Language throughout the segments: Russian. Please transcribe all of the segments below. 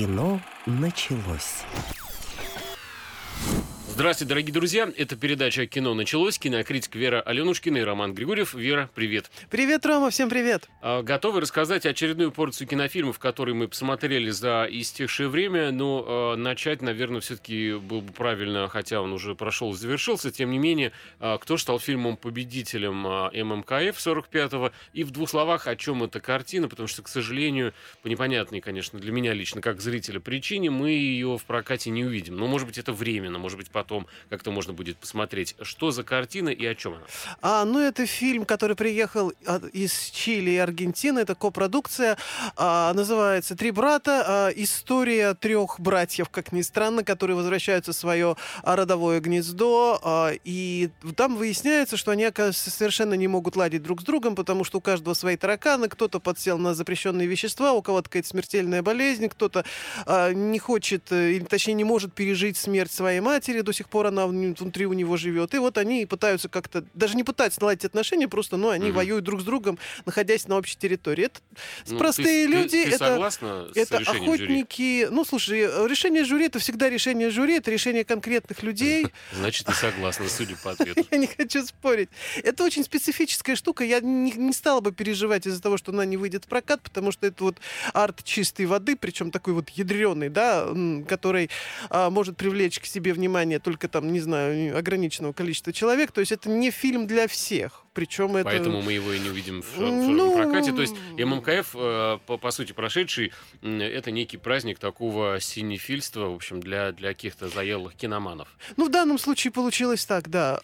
Кино началось. Здравствуйте, дорогие друзья. Это передача «Кино началось». Кинокритик Вера Аленушкина и Роман Григорьев. Вера, привет. Привет, Рома, всем привет. А, готовы рассказать очередную порцию кинофильмов, которые мы посмотрели за истекшее время. Но э, начать, наверное, все-таки было бы правильно, хотя он уже прошел и завершился. Тем не менее, э, кто стал фильмом-победителем э, ММКФ 45-го? И в двух словах, о чем эта картина, потому что, к сожалению, по непонятной, конечно, для меня лично, как зрителя причине, мы ее в прокате не увидим. Но, может быть, это временно, может быть, потом потом как-то можно будет посмотреть. Что за картина и о чем она? А, ну, это фильм, который приехал из Чили и Аргентины. Это копродукция. А, называется «Три брата». А, история трех братьев, как ни странно, которые возвращаются в свое родовое гнездо. А, и там выясняется, что они, оказывается, совершенно не могут ладить друг с другом, потому что у каждого свои тараканы. Кто-то подсел на запрещенные вещества, у кого-то какая-то смертельная болезнь, кто-то а, не хочет, э, или точнее не может пережить смерть своей матери до сих пор она внутри у него живет. И вот они пытаются как-то, даже не пытаются наладить отношения, просто, ну, они угу. воюют друг с другом, находясь на общей территории. Это ну, простые ты, люди. Ты, ты это это охотники. Жюри? Ну, слушай, решение жюри это всегда решение жюри, это решение конкретных людей. Значит, ты согласна, судя по ответу. Я не хочу спорить. Это очень специфическая штука. Я не, не стала бы переживать из-за того, что она не выйдет в прокат, потому что это вот арт чистой воды, причем такой вот ядреный, да, который а, может привлечь к себе внимание только там не знаю, ограниченного количества человек. То есть это не фильм для всех. Причем это... Поэтому мы его и не увидим в, ну... прокате. То есть ММКФ, э, по, по сути, прошедший, это некий праздник такого синефильства, в общем, для, для каких-то заелых киноманов. Ну, в данном случае получилось так, да.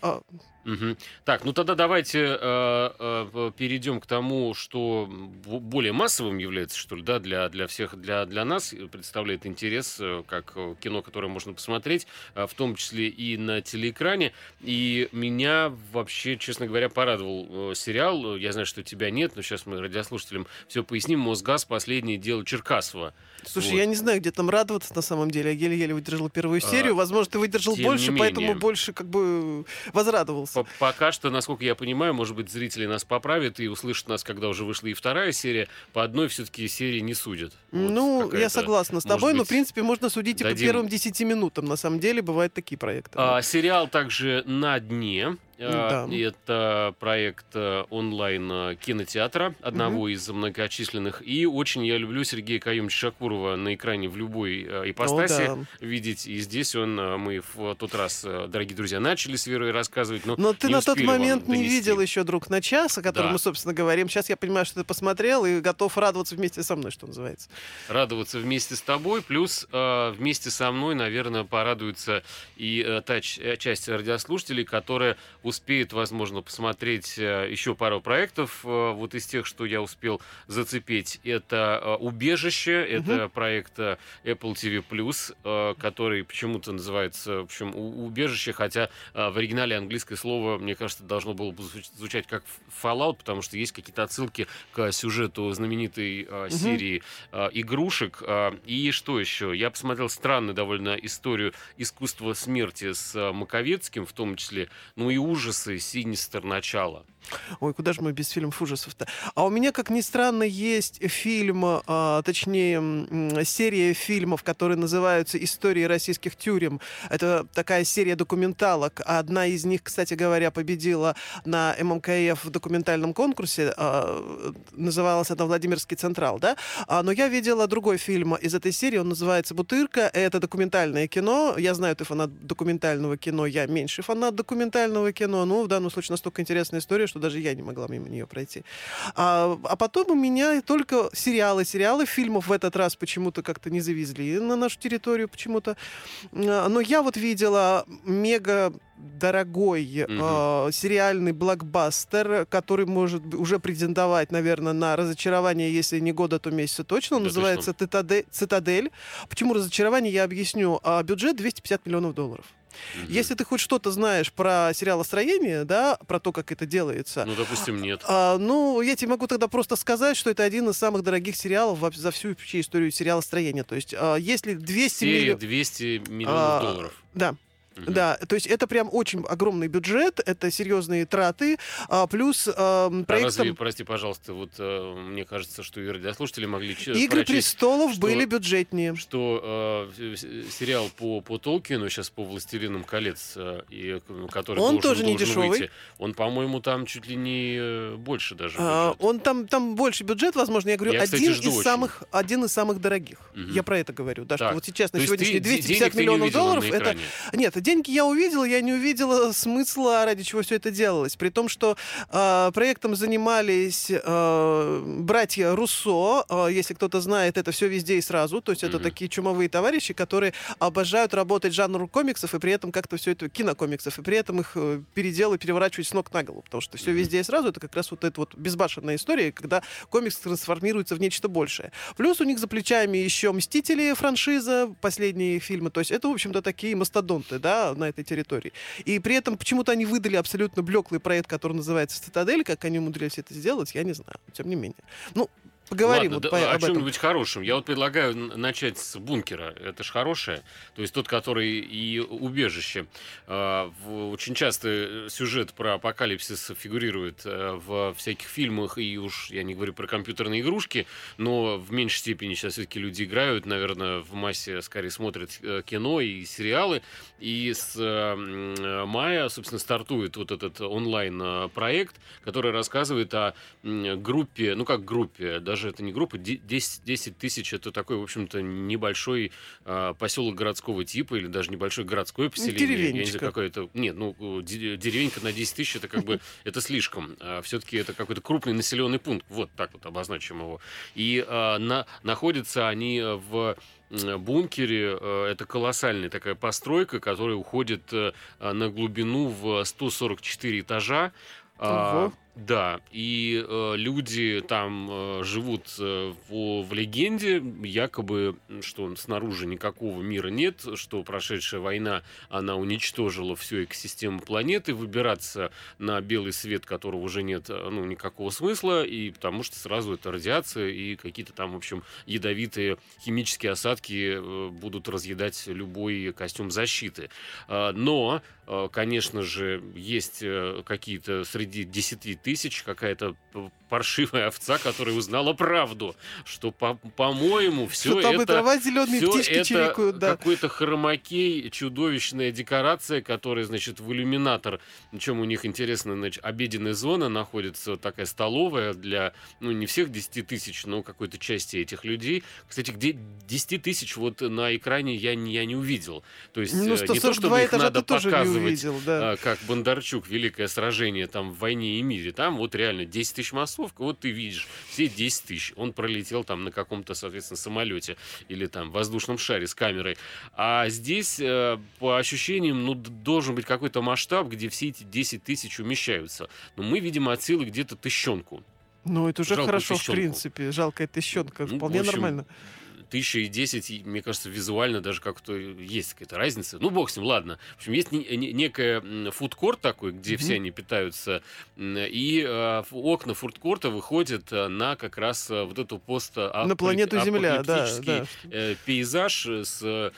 Угу. Так, ну тогда давайте э, э, перейдем к тому, что более массовым является, что ли, да, для, для всех, для, для нас представляет интерес, э, как э, кино, которое можно посмотреть, э, в том числе и на телеэкране. И меня вообще, честно говоря, порадовал э, сериал. Я знаю, что тебя нет, но сейчас мы радиослушателям все поясним. «Мосгаз. Последнее дело Черкасова». Слушай, вот. я не знаю, где там радоваться на самом деле. Я еле-еле выдержал первую а, серию. А, Возможно, ты выдержал больше, поэтому больше как бы возрадовался. По Пока что, насколько я понимаю, может быть, зрители нас поправят и услышат нас, когда уже вышла и вторая серия. По одной все-таки серии не судят. Вот ну, я согласна с тобой, быть, но, в принципе, можно судить дадим... и по первым десяти минутам. На самом деле, бывают такие проекты. А, сериал также «На дне». Да. Это проект э, онлайн э, кинотеатра, одного угу. из многочисленных. И очень я люблю Сергея Каюмовича Шакурова на экране в любой э, ипостаси О, да. видеть. И здесь он, мы в тот раз, дорогие друзья, начали с Верой рассказывать, но Но ты на тот момент не видел еще «Друг на час», о котором да. мы, собственно, говорим. Сейчас я понимаю, что ты посмотрел и готов радоваться вместе со мной, что называется. Радоваться вместе с тобой, плюс э, вместе со мной, наверное, порадуется и э, та часть радиослушателей, которая успеет, возможно, посмотреть э, еще пару проектов. Э, вот из тех, что я успел зацепить, это э, «Убежище», это. Проект Apple TV+, который почему-то называется, в общем, «Убежище», хотя в оригинале английское слово, мне кажется, должно было бы звучать как Fallout, потому что есть какие-то отсылки к сюжету знаменитой угу. серии игрушек. И что еще? Я посмотрел странную довольно историю искусства смерти с Маковецким, в том числе, ну и ужасы «Синистер. Начало». Ой, куда же мы без фильмов ужасов-то? А у меня, как ни странно, есть фильм, а, точнее, серия фильмов, которые называются «Истории российских тюрем». Это такая серия документалок. Одна из них, кстати говоря, победила на ММКФ в документальном конкурсе. А, называлась она «Владимирский Централ», да? А, но я видела другой фильм из этой серии, он называется «Бутырка». Это документальное кино. Я знаю, ты фанат документального кино, я меньше фанат документального кино. Ну, в данном случае настолько интересная история, что что даже я не могла мимо нее пройти. А, а потом у меня только сериалы, сериалы фильмов в этот раз почему-то как-то не завезли на нашу территорию почему-то. А, но я вот видела мега дорогой mm-hmm. э, сериальный блокбастер, который может уже претендовать, наверное, на разочарование, если не года, то месяца точно. Он да называется «Цитадель». Почему разочарование, я объясню. А бюджет 250 миллионов долларов. Угу. Если ты хоть что-то знаешь про сериалостроение, да, про то, как это делается. Ну, допустим, нет. А, ну, я тебе могу тогда просто сказать, что это один из самых дорогих сериалов за всю историю сериалостроения. То есть, а, если 200 миллионов... 200 миллионов а, долларов. Да. Да, то есть это прям очень огромный бюджет, это серьезные траты, а, плюс эм, А разве, проектом прости, пожалуйста, вот э, мне кажется, что и радиослушатели могли «Игры прочесть, престолов» что- были бюджетнее. что э, сериал по, по Толкину, сейчас по «Властелинам колец», э, и, который Он должен, тоже не должен дешевый. выйти, он, по-моему, там чуть ли не э, больше даже. А, бюджет. он там, там больше бюджет, возможно, я говорю, Я, кстати, один жду из очень. самых, один из самых дорогих. Мгм. Я про это говорю, да, что Так, вот сейчас на сегодняшний ты день де- 250 денег ты не миллионов долларов, на это? Нет, деньги я увидела, я не увидела смысла, ради чего все это делалось. При том, что э, проектом занимались э, братья Руссо. Э, если кто-то знает, это все везде и сразу. То есть это Мгм. такие чумовые товарищи, которые обожают работать жанру комиксов и при этом как-то все это кинокомиксов, и при этом их э, переделы переворачивать с ног на голову. Потому что все Мгм. везде и сразу это как раз вот эта вот безбашенная история, когда комикс трансформируется в нечто большее. Плюс у них за плечами еще Мстители франшиза, последние фильмы. То есть это, в общем-то, такие мастодонты, да, на этой территории. И при этом почему-то они выдали абсолютно блеклый проект, который называется «Цитадель». Как они умудрились это сделать, я не знаю. Тем не менее. Ну, поговорим Ладно, вот да, по- о об этом. чем-нибудь хорошем. Я вот предлагаю начать с бункера. Это ж хорошее. То есть тот, который и убежище. А, очень часто э, сюжет про апокалипсис фигурирует э, в всяких фильмах, и уж я не говорю про компьютерные игрушки, но в меньшей степени сейчас все-таки люди играют, наверное, в массе скорее смотрят э, кино и сериалы. И с мая, собственно, стартует вот этот онлайн-проект, который рассказывает о группе, ну как группе, даже это не группа, де- 10, 10 тысяч это такой, в общем-то, небольшой а, поселок городского типа или даже небольшое городское поселение. Я не знаю, деревенечка. какое это... Нет, ну, э, де- деревенька на 10 тысяч, это как бы, это слишком. Все-таки это какой-то крупный населенный пункт. Вот так вот обозначим его. И а, на, находятся они в бункере. э, Это колоссальная такая постройка, которая уходит э, а, на глубину в 144 этажа. А, Ого. Да, и э, люди там э, живут э, в, в легенде, якобы, что снаружи никакого мира нет, что прошедшая война, она уничтожила всю экосистему планеты, выбираться на белый свет, которого уже нет, э, ну, никакого смысла, и потому что сразу это радиация и какие-то там, в общем, ядовитые химические осадки э, будут разъедать любой костюм защиты. А, Но, э, конечно же, есть э, какие-то среди 10 тысяч какая-то паршивая овца, которая узнала правду, что, по- по-моему, все Что это... трава зеленые, всё птички это чирикают, да. какой-то хромакей, чудовищная декорация, которая, значит, в иллюминатор, чем у них интересно, значит, обеденная зона находится, такая столовая для, ну, не всех 10 тысяч, но какой-то части этих людей. Кстати, где 10 тысяч вот на экране я не, я не увидел. То есть Ну, э, не то, 142 чтобы их надо показывать увидел, да. а, как Бондарчук, великое сражение там в войне и мире. Там вот реально 10 тысяч массовка, вот ты видишь, все 10 тысяч. Он пролетел там на каком-то, соответственно, самолете или там воздушном шаре с камерой. А здесь, э, по ощущениям, ну, должен быть какой-то масштаб, где все эти 10 тысяч умещаются. Но мы видим отсылы где-то тысячонку. Ну, это уже жалко хорошо, в тыщенку. принципе. Жалкая тыщенка. Ну, Вполне в общем, нормально. Тысяча и десять, мне кажется, визуально даже как-то есть какая-то разница. Ну, бог с ним, ладно. В общем, есть не- не- некая фудкорт такой, где Мгм. все они питаются, и э, окна фудкорта выходят э, на как раз э, вот эту пост На планету Земля, да, да. э, пейзаж с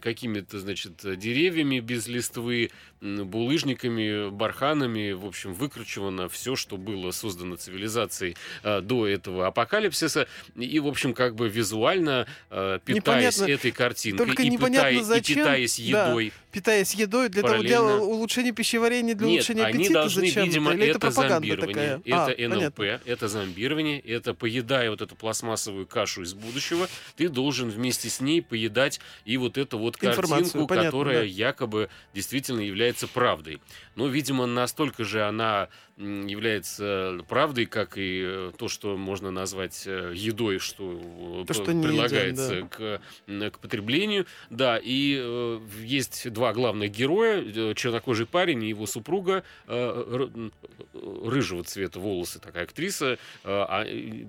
какими-то, значит, деревьями без листвы, булыжниками, барханами, в общем, выкручивано все, что было создано цивилизацией э, до этого апокалипсиса, и, в общем, как бы визуально э, питаясь Непонятно- этой картинкой только и, непонятно пытаясь, и зачем, питаясь да, едой, Питаясь едой для того, для улучшения пищеварения, для нет, улучшения они аппетита, должны, зачем видимо, это? Это пропаганда зомбирование, такая? А, это НЛП, понятно. это зомбирование, это поедая вот эту пластмассовую кашу из будущего, ты должен вместе с ней поедать и вот эту вот картинку, понятно, которая да. якобы действительно является правдой. Но, видимо, настолько же она является правдой, как и э, то, что можно назвать э, едой, что, э, То, что не предлагается едят, к, к потреблению. Да, и э, есть два главных героя, э, чернокожий парень и его супруга, э, рыжего цвета волосы, такая актриса. Э, а,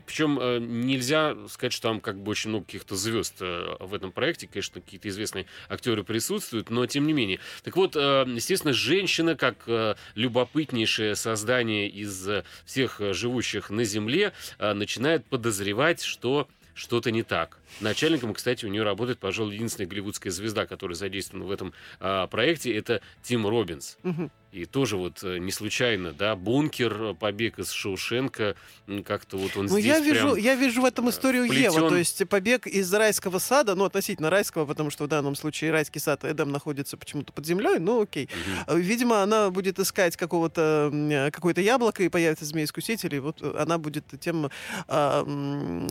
причем э, нельзя сказать, что там как бы очень много каких-то звезд э, в этом проекте. Конечно, какие-то известные актеры присутствуют, но тем не менее. Так вот, э, естественно, женщина, как э, любопытнейшее создание из э, всех э, живущих на Земле, э, начинает подозревать, что что-то не так. Начальником, кстати, у нее работает, пожалуй, единственная голливудская звезда, которая задействована в этом а, проекте, это Тим Робинс. Мгм. И тоже вот э, не случайно, да, бункер, э, побег из Шоушенка, как-то вот он Ну, здесь я вижу, я вижу в этом историю вплетен. Ева, то есть побег из райского сада, ну, относительно райского, потому что в данном случае райский сад Эдем находится почему-то под землей, ну, окей. Э, Видимо, она будет искать какого-то, э, какое-то яблоко, и появится змей-искуситель, и вот э, она будет тем, а,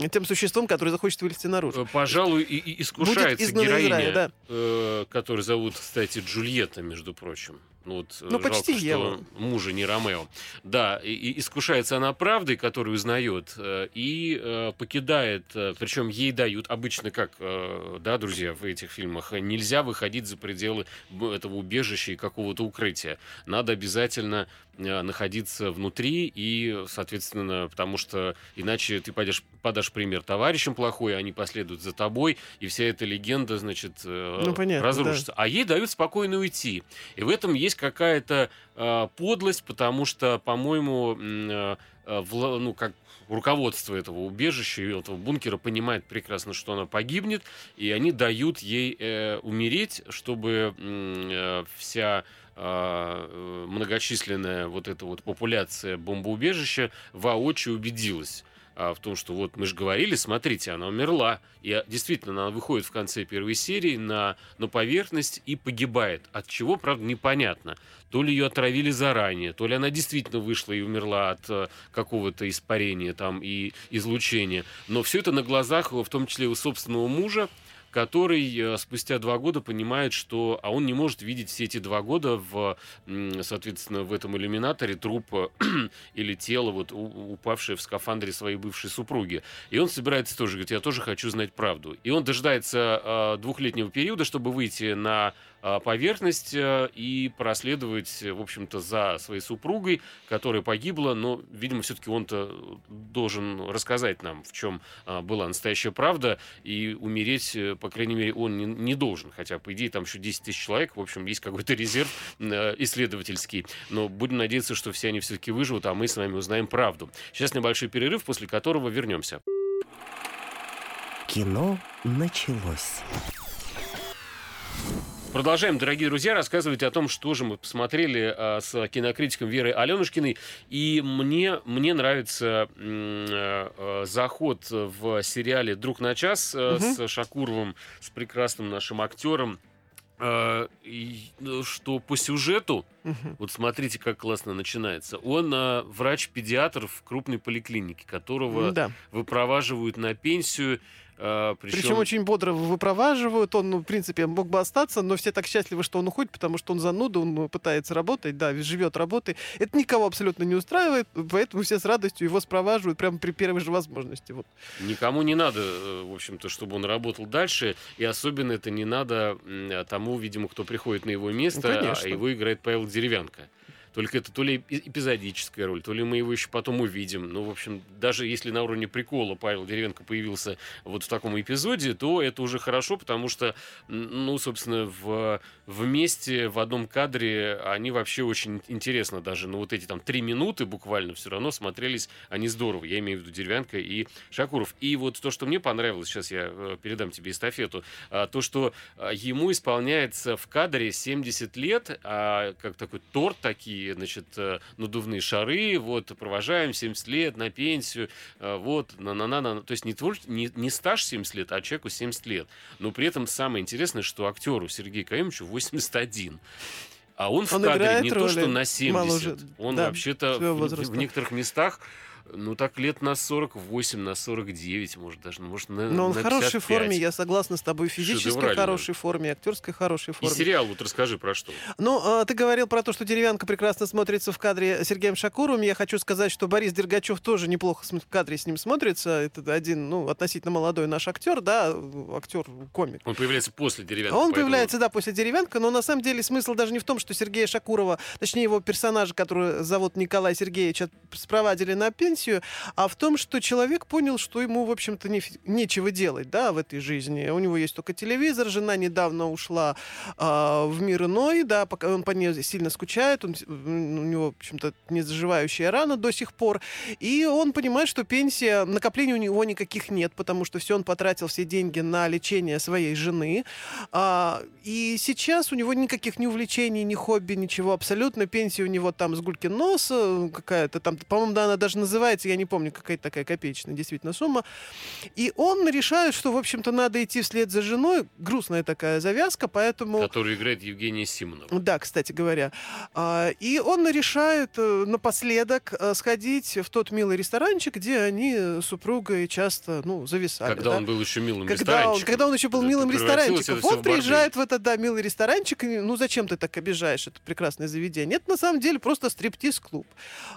тем существом, которое захочет вылезти наружу. Э, Пожалуй, и, и искушается героиня, рая, да. э, которую зовут, кстати, Джульетта, между прочим. Ну, вот, э, Ну, почти жалко, Ева. что мужа не Ромео. Да, и, и искушается она правдой, которую узнает, э, и э, покидает, э, причем ей дают, обычно как, э, да, друзья, в этих фильмах, нельзя выходить за пределы этого убежища и какого-то укрытия. Надо обязательно находиться внутри и, соответственно, потому что иначе ты пойдешь, подашь пример товарищам плохой, они последуют за тобой, и вся эта легенда, значит, э, Ну, понятно, разрушится. А ей дают спокойно уйти. И в этом есть какая-то э, подлость, потому что, по-моему, э, э, вла- ну, как руководство этого убежища и этого бункера понимает прекрасно, что она погибнет, и они дают ей э, умереть, чтобы э, вся э, многочисленная вот эта вот популяция бомбоубежища воочию убедилась а, в том, что вот мы же говорили, смотрите, она умерла. И а, действительно, она выходит в конце первой серии на, на поверхность и погибает. От чего, правда, непонятно. То ли ее отравили заранее, то ли она действительно вышла и умерла от э, какого-то испарения там и излучения. Но все это на глазах, в том числе у собственного мужа, который э, спустя два года понимает, что а он не может видеть все эти два года в, соответственно, в этом иллюминаторе труп э, или тело, вот упавшее в скафандре своей бывшей супруги. И он собирается тоже, говорит, я тоже хочу знать правду. И он дожидается э, двухлетнего периода, чтобы выйти на поверхность э, и проследовать, в общем-то, за своей супругой, которая погибла, но, видимо, все-таки он-то должен рассказать нам, в чем а, была настоящая правда, и умереть, э, по крайней мере, он не, не должен. Хотя, по идее, там еще 10 тысяч человек, в общем, есть какой-то резерв э, исследовательский. Но будем надеяться, что все они все-таки выживут, а мы с вами узнаем правду. Сейчас небольшой перерыв, после которого вернемся. Кино началось. Продолжаем, дорогие друзья, рассказывать о том, что же мы посмотрели а, с кинокритиком Верой Аленушкиной. И мне, мне нравится э, э, заход в сериале «Друг на час» Мгм. с Шакуровым, с прекрасным нашим актером. Э, что по сюжету, Мгм. вот смотрите, как классно начинается. Он э, врач-педиатр в крупной поликлинике, которого Да. выпроваживают на пенсию. Э, Причем... причем очень бодро выпроваживают. Он, ну, в принципе, мог бы остаться, но все так счастливы, что он уходит, потому что он зануда, он ну, пытается работать, да, живет работой. Это никого абсолютно не устраивает, поэтому все с радостью его спроваживают прямо при первой же возможности. Вот. Никому не надо, э, в общем-то, чтобы он работал дальше, и особенно это не надо м, тому, видимо, кто приходит на его место, Ну, а конечно. его играет Павел Деревянко. Только это то ли эпи- эпизодическая роль, то ли мы его еще потом увидим. Ну, в общем, даже если на уровне прикола Павел Деревянко появился вот в таком эпизоде, то это уже хорошо, потому что, ну, собственно, в, вместе в одном кадре они вообще очень интересно даже, ну, вот эти там три минуты буквально все равно смотрелись они здорово. Я имею в виду Деревянко и Шакуров. И вот то, что мне понравилось, сейчас я э, передам тебе эстафету, а, то, что а, ему исполняется в кадре 70 лет, а, как такой торт, такие, значит, э, надувные шары, вот, провожаем 70 лет на пенсию, а, вот, на-на-на, то есть не, твор- не, не стаж 70 лет, а человеку 70 лет. Но при этом самое интересное, что актеру Сергею Каимовичу 81. А он, в Он кадре играет не то, что на 70. моложе, он да, вообще-то в, в некоторых местах ну, так лет на 48, на 49, может, даже, может, на Но он в хорошей 55. форме, я согласна с тобой, физической хорошей форме, актерской хорошей И форме. сериал, вот расскажи про что. Ну, а, ты говорил про то, что деревянка прекрасно смотрится в кадре с Сергеем Шакуровым. Я хочу сказать, что Борис Дергачев тоже неплохо в кадре с ним смотрится. Это один, ну, относительно молодой наш актер, да, актер-комик. Он появляется после деревянного. Он поэтому появляется, да, после деревянка, но на самом деле смысл даже не в том, что Сергея Шакурова, точнее его персонажа, который зовут Николай Сергеевич, спровадили на, пен- пенсию, а в том, что человек понял, что ему, в общем-то, не, нечего делать, да, в этой жизни. У него есть только телевизор, жена недавно ушла э, в мир иной, да, пока он по ней сильно скучает, он, у него, в общем-то, незаживающая рана до сих пор, и он понимает, что пенсия, накоплений у него никаких нет, потому что все он потратил все деньги на лечение своей жены, а, и сейчас у него никаких ни увлечений, ни хобби, ничего абсолютно, пенсия у него там с гулькин нос какая-то там, по-моему, да, она даже называется, я не помню, какая-то такая копеечная действительно сумма, и он решает, что, в общем-то, надо идти вслед за женой, грустная такая завязка, поэтому... Которую играет Евгения Симонова. Да, кстати говоря. А, и он решает э, напоследок э, сходить в тот милый ресторанчик, где они с супругой часто, ну, зависали. Когда да? он был еще милым когда ресторанчиком. Он, когда он еще был милым ресторанчиком. Он приезжает в этот, да, милый ресторанчик, и, ну, зачем ты так обижаешь это прекрасное заведение? Это, на самом деле, просто стриптиз-клуб.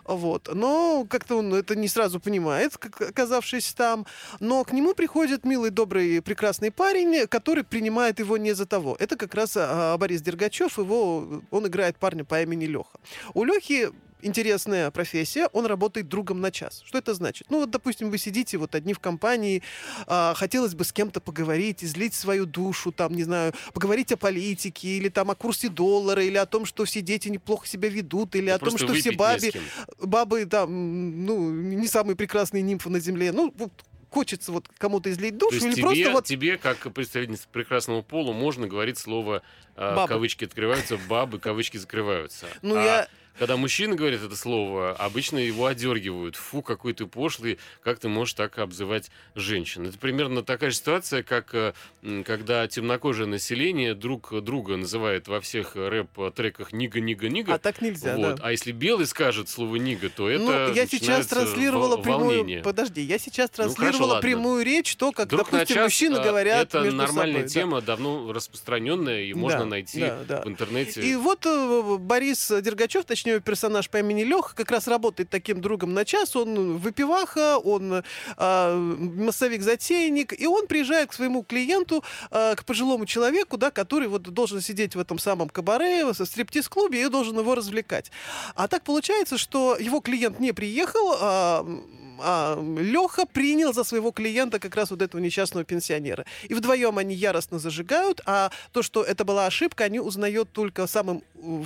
Вот. Но как-то он это не сразу понимает, оказавшись там. Но к нему приходит милый, добрый, прекрасный парень, который принимает его не за того. Это как раз а, Борис Дергачев, его, он играет парня по имени Леха. У Лехи интересная профессия, он работает другом на час. Что это значит? Ну, вот, допустим, вы сидите вот одни в компании, а, хотелось бы с кем-то поговорить, излить свою душу, там, не знаю, поговорить о политике, или там о курсе доллара, или о том, что все дети неплохо себя ведут, или о том, что все бабы, бабы, там, ну, не самые прекрасные нимфы на земле. Ну, вот хочется вот кому-то излить душу, или тебе, просто вот... тебе, как представительнице прекрасного пола, можно говорить слово э, Баба. кавычки открываются, бабы, кавычки закрываются. Ну, А я... Когда мужчина говорит это слово, обычно его одергивают. Фу, какой ты пошлый, как ты можешь так обзывать женщин. Это примерно такая же ситуация, как э, когда темнокожее население друг друга называет во всех рэп-треках нига-нига-нига. А так нельзя, вот. да. А если белый скажет слово нига, то это ну, я сейчас транслировала прямую... волнение. Подожди, я сейчас Ну, хорошо, транслировала ладно. прямую речь, то, как, Друг допустим, час, мужчины а, говорят Это между нормальная собой, да. тема, давно распространенная, и можно Да, найти да, да. в интернете. И вот э, Борис Дергачев, точнее персонаж по имени Леха, как раз работает таким другом на час. Он выпиваха, он э, массовик-затейник, и он приезжает к своему клиенту, э, к пожилому человеку, да, который вот должен сидеть в этом самом кабаре, в стриптиз-клубе, и должен его развлекать. А так получается, что его клиент не приехал, а а Леха принял за своего клиента как раз вот этого несчастного пенсионера. И вдвоем они яростно зажигают, а то, что это была ошибка, они узнают только самым э,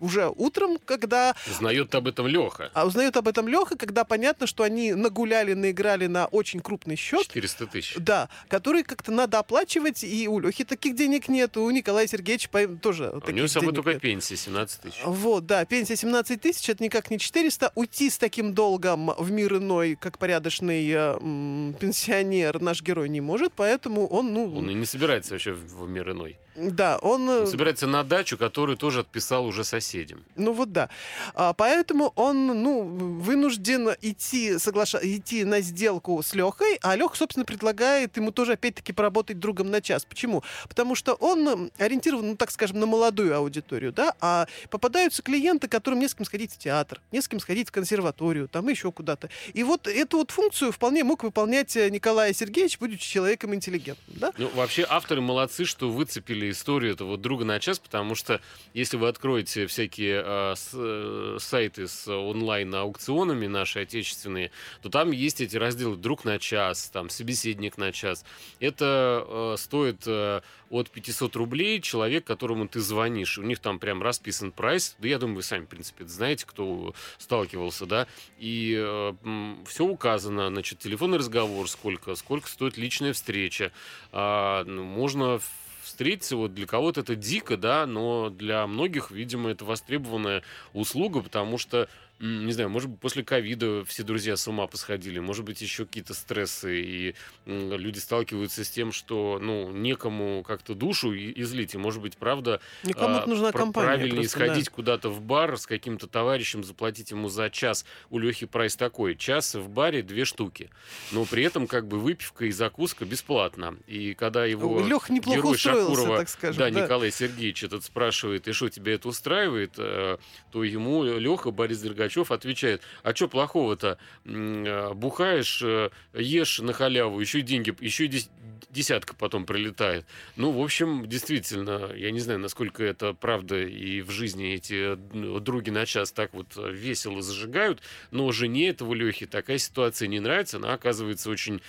уже утром, когда Знает об этом Леха. а узнает об этом Леха, когда понятно, что они нагуляли, наиграли на очень крупный счет. 400 тысяч. Да, который как-то надо оплачивать, и у Лехи таких денег нет, у Николая Сергеевича тоже У таких него с собой денег только нет. пенсия 17 тысяч. Вот, да, пенсия 17 тысяч, это никак не 400. Уйти с таким долгом в мир иной, как порядочный э, м, пенсионер, наш герой не может, поэтому он, ну, Он и не собирается вообще в мир иной. Да, он... э, Он собирается на дачу, которую тоже отписал уже соседям. Ну вот да. А, поэтому он, ну, вынужден идти, соглаша... идти на сделку с Лехой, а Леха, собственно, предлагает ему тоже, опять-таки, поработать другом на час. Почему? Потому что он ориентирован, ну, так скажем, на молодую аудиторию, да, а попадаются клиенты, которым не с кем сходить в театр, не с кем сходить в консерваторию, там еще куда-то. И вот эту вот функцию вполне мог выполнять э, Николай Сергеевич, будучи человеком интеллигентным, да? Ну, вообще, авторы молодцы, что выцепили историю этого друга на час, потому что если вы откроете всякие э, с- э, сайты с онлайн-аукционами наши отечественные, то там есть эти разделы «Друг на час», там «Собеседник на час». Это э, стоит э, от 500 рублей человек, которому ты звонишь. У них там прям расписан прайс. Да я думаю, вы сами, в принципе, знаете, кто сталкивался, да. И все указано, значит, телефонный разговор сколько, сколько стоит личная встреча. Ну, можно встретиться, вот для кого-то это дико, да, но для многих, видимо, это востребованная услуга, потому что, не знаю, может быть, после ковида все друзья с ума посходили, может быть, еще какие-то стрессы, и люди сталкиваются с тем, что, ну, некому как-то душу излить, и, может быть, правда, Никому а, нужна компания. Правильнее просто, да. сходить куда-то в бар с каким-то товарищем, заплатить ему за час. У Лехи прайс такой. Час в баре две штуки. Но при этом как бы выпивка и закуска бесплатно. И когда его Леха неплохо герой Шакурова, так скажем. да, да. Николай Сергеевич этот спрашивает, и что, тебя это устраивает? Э, То ему Леха Борис Дергачев отвечает, а что плохого-то? Э, Бухаешь, э, ешь на халяву, еще и деньги, еще и дес- десятка потом прилетает. Ну, в общем, действительно, я не знаю, насколько это правда и в жизни эти ну, други на час так вот весело зажигают, но жене этого Лехи такая ситуация не нравится, она оказывается очень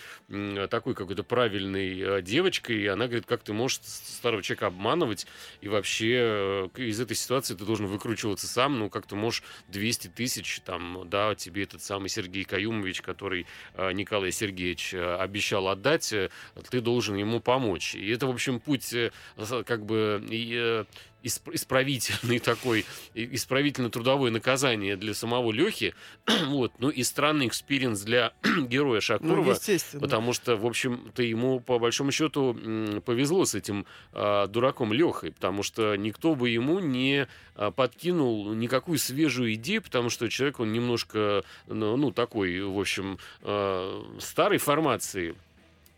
такой какой-то правильной э, девочкой, и она говорит, как ты можешь старого человека обманывать, и вообще э, из этой ситуации ты должен выкручиваться сам, ну, как ты можешь 200 тысяч, там, да, тебе этот самый Сергей Каюмович, который э, Николай Сергеевич обещал отдать, ты должен ему помочь. И это, в общем, путь как бы исправительный такой, исправительно-трудовое наказание для самого Лехи, вот, ну и странный experience для героя Шакурова, ну, естественно. потому что, в общем-то, ему по большому счету повезло с этим а, дураком Лехой, потому что никто бы ему не а, подкинул никакую свежую идею, потому что человек, он немножко, ну, ну такой, в общем, а, старой формации,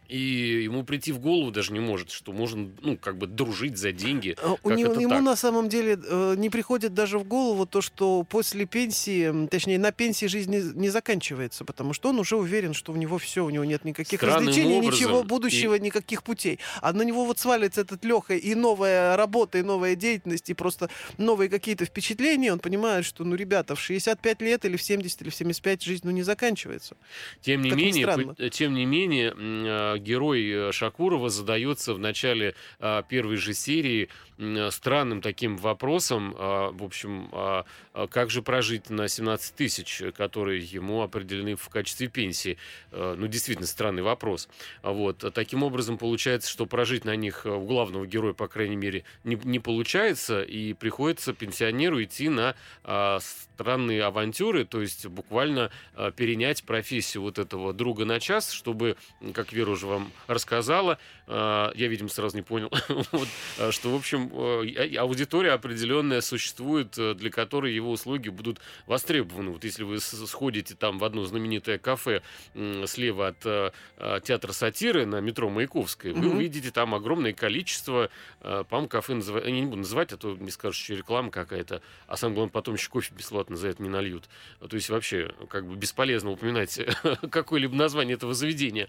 и ему прийти в голову даже не может, что можно, ну, как бы дружить за деньги. А, у него, ему так? на самом деле э, не приходит даже в голову то, что после пенсии, точнее, на пенсии жизнь не, не заканчивается, потому что он уже уверен, что у него все, у него нет никаких Странным развлечений, образом. ничего будущего, и... никаких путей. А на него вот свалится этот Леха и новая работа, и новая деятельность, и просто новые какие-то впечатления. Он понимает, что, ну, ребята, в 65 лет или в 70 или в 75 жизнь, ну, не заканчивается. Тем не, менее, тем не менее, а, герой э, Шакурова задается в начале а, первой же серии странным таким вопросом, а, в общем, а, как же прожить на 17 тысяч, которые ему определены в качестве пенсии. Ну, действительно, странный вопрос. Вот. Таким образом, получается, что прожить на них у главного героя, по крайней мере, не, не получается, и приходится пенсионеру идти на странные авантюры, то есть буквально перенять профессию вот этого друга на час, чтобы, как Вера уже вам рассказала, я, видимо, сразу не понял, вот, что, в общем, аудитория определенная существует, э, для которой его услуги будут востребованы. Вот если вы сходите там в одно знаменитое кафе слева от э, э, театра сатиры на метро Маяковской, вы увидите там огромное количество, по-моему, кафе называют, я не буду называть, а то мне скажут, что реклама какая-то, а самое главное, потом еще кофе бесплатно за это не нальют. То есть вообще как бы бесполезно упоминать какое-либо название этого заведения.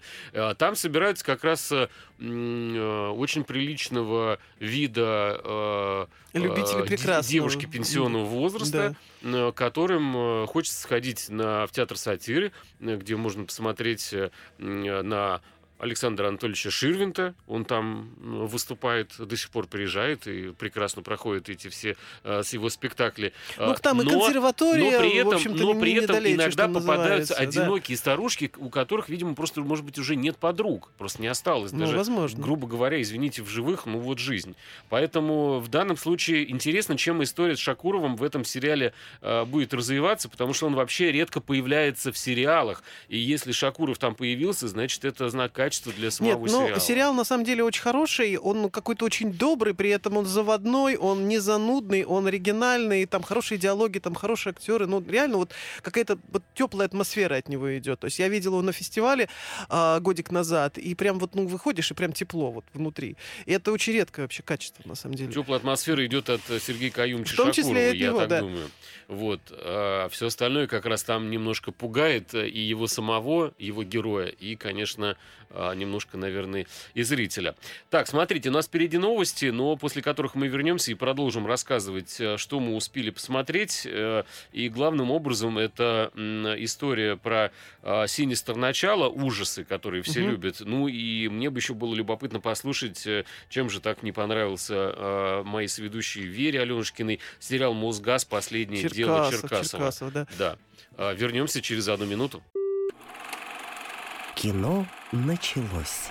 Там собираются как раз очень приличного вида э, Любители э, прекрасного. девушки пенсионного возраста, да. Э, которым хочется сходить на, в театр сатиры, где можно посмотреть на Александра Анатольевича Ширвинта. Он там выступает, до сих пор приезжает и прекрасно проходит эти все а, с его спектакли. Ну, там но, и консерватория, но при этом, но при этом иногда попадаются одинокие да. старушки, у которых, видимо, просто, может быть, уже нет подруг. Просто не осталось. Ну, даже, возможно. грубо говоря, извините, в живых, ну вот жизнь. Поэтому в данном случае интересно, чем история с Шакуровым в этом сериале э, будет развиваться, потому что он вообще редко появляется в сериалах. И если Шакуров там появился, значит, это знак качества качество для самого Нет, сериала. Ну, сериал на самом деле очень хороший, он какой-то очень добрый, при этом он заводной, он не занудный, он оригинальный, там хорошие диалоги, там хорошие актеры, ну реально вот какая-то вот теплая атмосфера от него идет. То есть я видел его на фестивале а, годик назад, и прям вот ну выходишь и прям тепло вот внутри. И это очень редкое вообще качество на самом деле. Теплая атмосфера идет от э, Сергея Каюмча В том числе от я него, так да. думаю. Вот. А все остальное как раз там немножко пугает э, и его самого, его героя, и, конечно, немножко, наверное, и зрителя. Так, смотрите, у нас впереди новости, но после которых мы вернемся и продолжим рассказывать, э, что мы успели посмотреть. Э, и главным образом это история про а, Синистер начало, ужасы, которые все угу. любят. Ну и мне бы еще было любопытно послушать, э, чем же так не понравился а, моей соведущей Вере Аленушкиной сериал «Мосгаз. Последнее Черкасов, дело Черкасова». Черкасова да. да. Вернемся через одну минуту. Кино началось.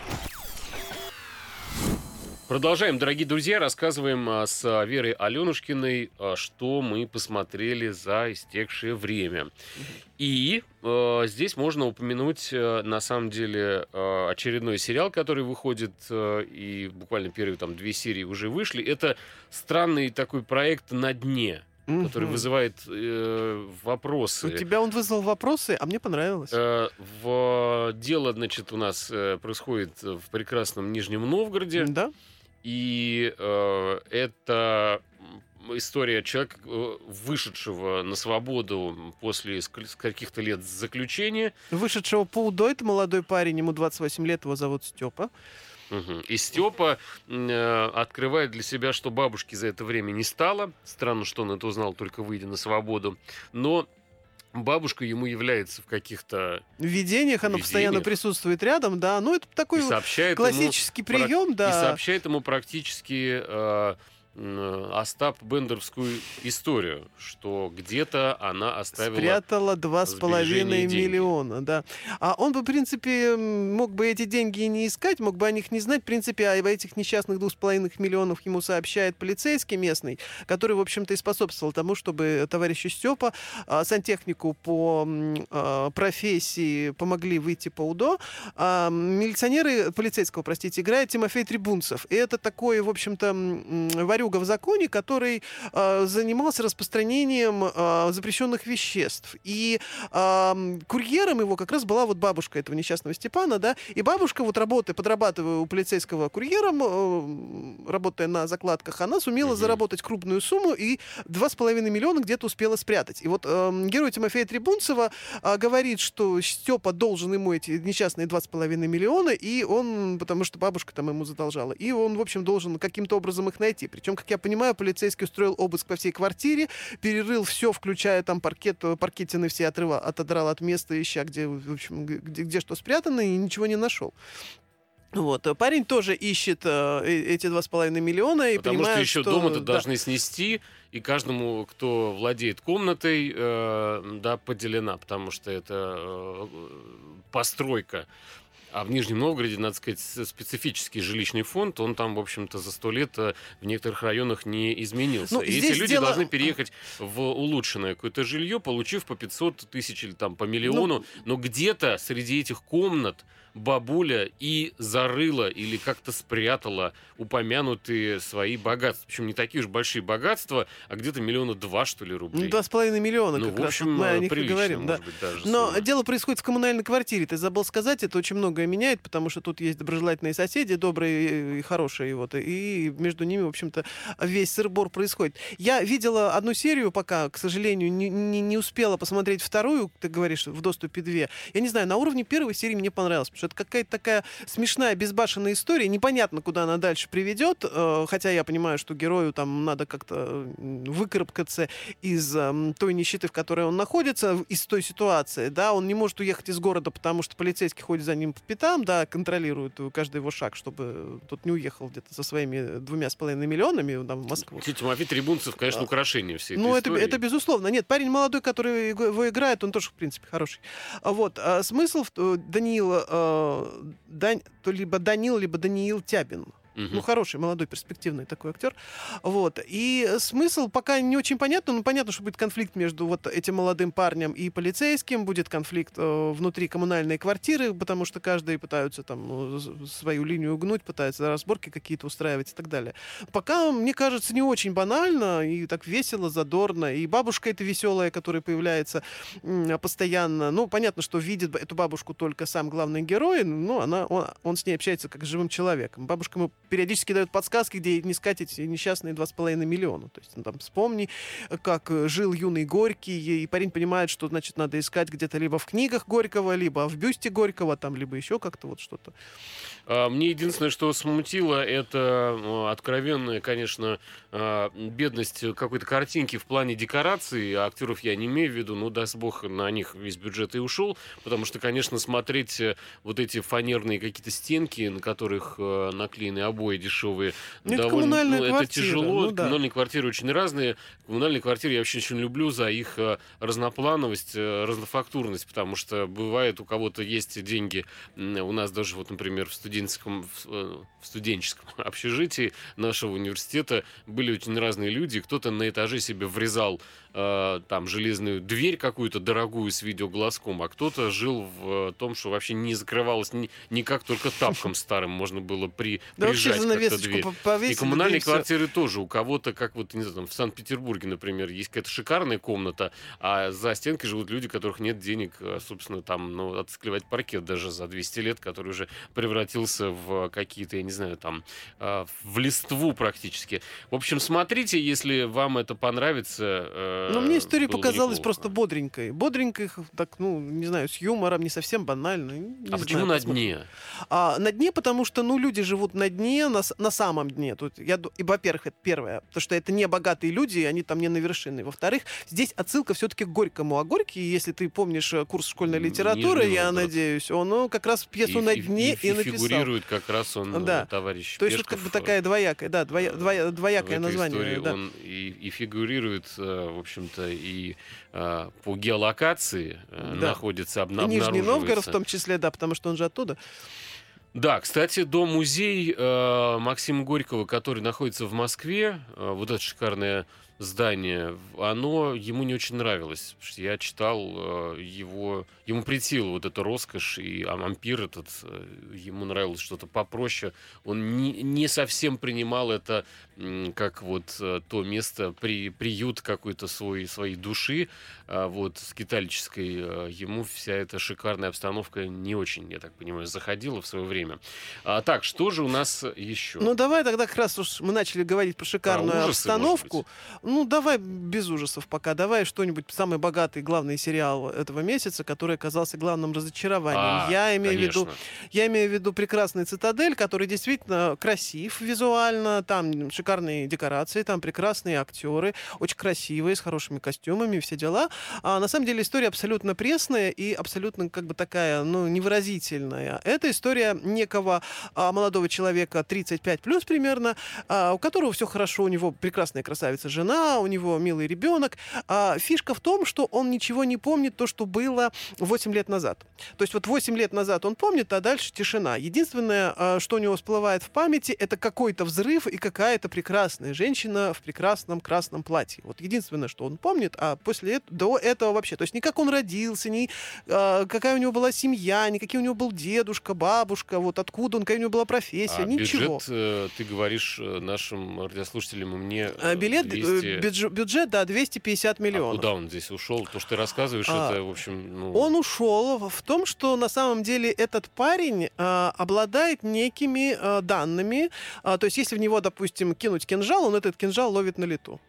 Продолжаем, дорогие друзья, рассказываем а, с Верой Аленушкиной, а, что мы посмотрели за истекшее время. И э, здесь можно упомянуть, на самом деле, очередной сериал, который выходит, и буквально первые там две серии уже вышли. Это странный такой проект «На дне» угу. который вызывает э, вопросы. У тебя он вызвал вопросы, а мне понравилось. Э, в, дело, значит, у нас э, происходит в прекрасном Нижнем Новгороде. Да. И э, это история человека, э, вышедшего на свободу после каких-то лет заключения. Вышедшего по УДО, это молодой парень, ему 28 лет, его зовут Степа. Угу. И Степа э, открывает для себя, что бабушки за это время не стало. Странно, что он это узнал, только выйдя на свободу. Но бабушка ему является в каких-то в видениях, она постоянно присутствует рядом, да. Ну, это такой классический ему, прием, да. И сообщает ему практически э, Остап Бендеровскую историю, что где-то она оставила... Спрятала два с половиной миллиона, да. А он бы, в принципе, мог бы эти деньги и не искать, мог бы о них не знать. В принципе, об этих несчастных двух с половиной миллионов ему сообщает полицейский местный, который, в общем-то, и способствовал тому, чтобы товарищу Степа, а, сантехнику по а, профессии, помогли выйти по УДО. А милиционеры, полицейского, простите, играет Тимофей Трибунцев. И это такой, в общем-то, варюга в законе, который э, занимался распространением э, запрещенных веществ. И э, курьером его как раз была вот бабушка этого несчастного Степана, да, и бабушка вот работая, подрабатывая у полицейского курьером, э, работая на закладках, она сумела mm-hmm. заработать крупную сумму и 2,5 миллиона где-то успела спрятать. И вот э, герой Тимофея Трибунцева э, говорит, что Степа должен ему эти несчастные 2,5 миллиона, и он, потому что бабушка там ему задолжала, и он, в общем, должен каким-то образом их найти. Причем причем, как я понимаю, полицейский устроил обыск по всей квартире, перерыл все, включая там паркет, паркетины все отрыва, отодрал от места, ища, где, в общем, где, где что спрятано, и ничего не нашел. Вот. Парень тоже ищет э, э эти два с половиной миллиона и Потому понимает, что еще что... дома-то да. должны снести, и каждому, кто владеет комнатой, э, да, поделена, потому что это э, постройка а в Нижнем Новгороде, надо сказать, специфический жилищный фонд, он там, в общем-то, за сто лет э, в некоторых районах не изменился. Ну, и эти люди дело... должны переехать в улучшенное какое-то жилье, получив по 500 тысяч или там по миллиону, ну... но где-то среди этих комнат бабуля и зарыла или как-то спрятала упомянутые свои богатства. Причем не такие уж большие богатства, а где-то миллиона два, что ли, рублей. Два с половиной миллиона, ну, как в общем, раз. Мы о них и говорим. Да. Быть, даже Но сумма. дело происходит в коммунальной квартире. Ты забыл сказать, это очень многое меняет, потому что тут есть доброжелательные соседи, добрые и хорошие. Вот, и между ними, в общем-то, весь сырбор происходит. Я видела одну серию пока, к сожалению, не, не, не успела посмотреть вторую, ты говоришь, в доступе две. Я не знаю, на уровне первой серии мне понравилось, что это какая-то такая смешная, безбашенная история. Непонятно, куда она дальше приведет. Э, хотя я понимаю, что герою там надо как-то выкарабкаться из эм, той нищеты, в которой он находится, из той ситуации. Да, он не может уехать из города, потому что полицейский ходит за ним по пятам, да, контролирует каждый его шаг, чтобы тот не уехал где-то со своими двумя с половиной миллионами там, в Москву. Тимофей Трибунцев, конечно, а, украшение всей Ну, это, это безусловно. Нет, парень молодой, который его играет, он тоже, в принципе, хороший. Вот. А смысл э, то либо Данил, либо Даниил Тябин. Угу. Ну, хороший, молодой, перспективный такой актер. Вот. И смысл пока не очень понятно. Ну, понятно, что будет конфликт между вот этим молодым парнем и полицейским, будет конфликт э, внутри коммунальной квартиры, потому что каждый пытаются там ну, свою линию угнуть, пытаются разборки какие-то устраивать и так далее. Пока, мне кажется, не очень банально и так весело, задорно. И бабушка эта веселая, которая появляется э, постоянно. Ну, понятно, что видит эту бабушку только сам главный герой, но она, он, он с ней общается как с живым человеком. Бабушка ему периодически дают подсказки, где не искать эти несчастные 2,5 миллиона. То есть, ну, там, вспомни, как э, жил юный Горький, и парень понимает, что, значит, надо искать где-то либо в книгах Горького, либо в бюсте Горького, там, либо еще как-то вот что-то. А, мне единственное, что смутило, это э, откровенная, конечно, а, бедность какой-то картинки в плане декорации. Актеров я не имею в виду, ну, даст бог, на них весь бюджет и ушел, потому что, конечно, смотреть э, вот эти фанерные какие-то стенки, на которых наклеены обои, дешевые. Ну, довольно, ну, это тяжело. Ну, да. Коммунальные квартиры очень разные. Коммунальные квартиры я вообще очень люблю за их э, разноплановость, э, разнофактурность, потому что бывает у кого-то есть деньги. У нас даже вот, например, в студенческом, в э, студенческом общежитии нашего университета были очень разные люди. Кто-то на этаже себе врезал э, там железную дверь какую-то дорогую с видеоглазком, а кто-то жил в том, что вообще не закрывалось ни, никак, только тапком старым можно было при, да прижать как-то дверь. Повесили, и коммунальные квартиры все. тоже. У кого-то, как вот, не знаю, там, в Санкт-Петербурге, например, есть какая-то шикарная комната, а за стенкой живут люди, у которых нет денег, э, собственно, там, ну, отсклевать паркет даже за 200 лет, который уже превратился превратился в какие-то, я не знаю, там, э, в листву практически. В общем, смотрите, если вам это понравится. э, Но мне история показалась неплохо. просто бодренькой. Бодренькой, так, ну, не знаю, с юмором, не совсем банально. не А знаю, почему на дне? А, на дне, потому что, ну, люди живут на дне, на, на самом дне. Тут, я, и, во-первых, это первое, потому что это не богатые люди, они там не на вершине. Во-вторых, здесь отсылка все-таки к Горькому. А Горький, если ты помнишь э, курс школьной литературы, Нижний я Новгород. надеюсь, он ну, как раз пьесу И- на и- дне и, и написал. Фигурирует как раз он, Да. э, товарищ То есть тут как Пешков, бы э, такая двоякая, да, двоя, двоя- двоякое название. истории да. он и, и фигурирует, э, в общем-то, и э, по геолокации э, Да. находится, обна- Нижний Новгород в том числе, да, потому что он же оттуда. Да, кстати, дом-музей э, Максима Горького, который находится в Москве, э, вот это шикарное здание, оно ему не очень нравилось. Я читал э, его, ему претила вот эта роскошь, и а- ампир этот, э, ему нравилось что-то попроще. Он не, не совсем принимал это как вот э, то место, при, приют какой-то свой, своей души, а вот скитальческой. э, Ему вся эта шикарная обстановка не очень, я так понимаю, заходила в свое время. А, так, что же у нас еще? Ну, давай тогда как раз уж мы начали говорить про шикарную ужасы, обстановку. Ну, давай без ужасов пока. Давай что-нибудь, самый богатый главный сериал этого месяца, который оказался главным разочарованием. А, я, имею в виду, я имею в виду прекрасный «Цитадель», который действительно красив визуально, там шикарные декорации, там прекрасные актеры, очень красивые, с хорошими костюмами, все дела. А на самом деле история абсолютно пресная и абсолютно как бы такая, ну, невыразительная. Это история некого а, молодого человека 35 плюс примерно, а, у которого все хорошо, у него прекрасная красавица жена, у него милый ребенок. А, фишка в том, что он ничего не помнит то, что было 8 лет назад. То есть вот 8 лет назад он помнит, а дальше тишина. Единственное, а, что у него всплывает в памяти, это какой-то взрыв и какая-то прекрасная женщина в прекрасном красном платье. Вот единственное, что он помнит, а после этого, до этого вообще. То есть ни как он родился, ни а, какая у него была семья, ни какие у него был дедушка, бабушка, вот откуда он, какая у него была профессия, А ничего. бюджет, э, ты говоришь э, нашим радиослушателям и мне э, А, Билет, э, 200... бюдж- бюджет, да, 250 А миллионов. куда он здесь ушел? То, что ты рассказываешь, А, это, в общем, ну... Он ушел в том, что на самом деле этот парень а, обладает некими а, данными. А, то есть, если в него, допустим, кинуть кинжал, он этот кинжал ловит на лету.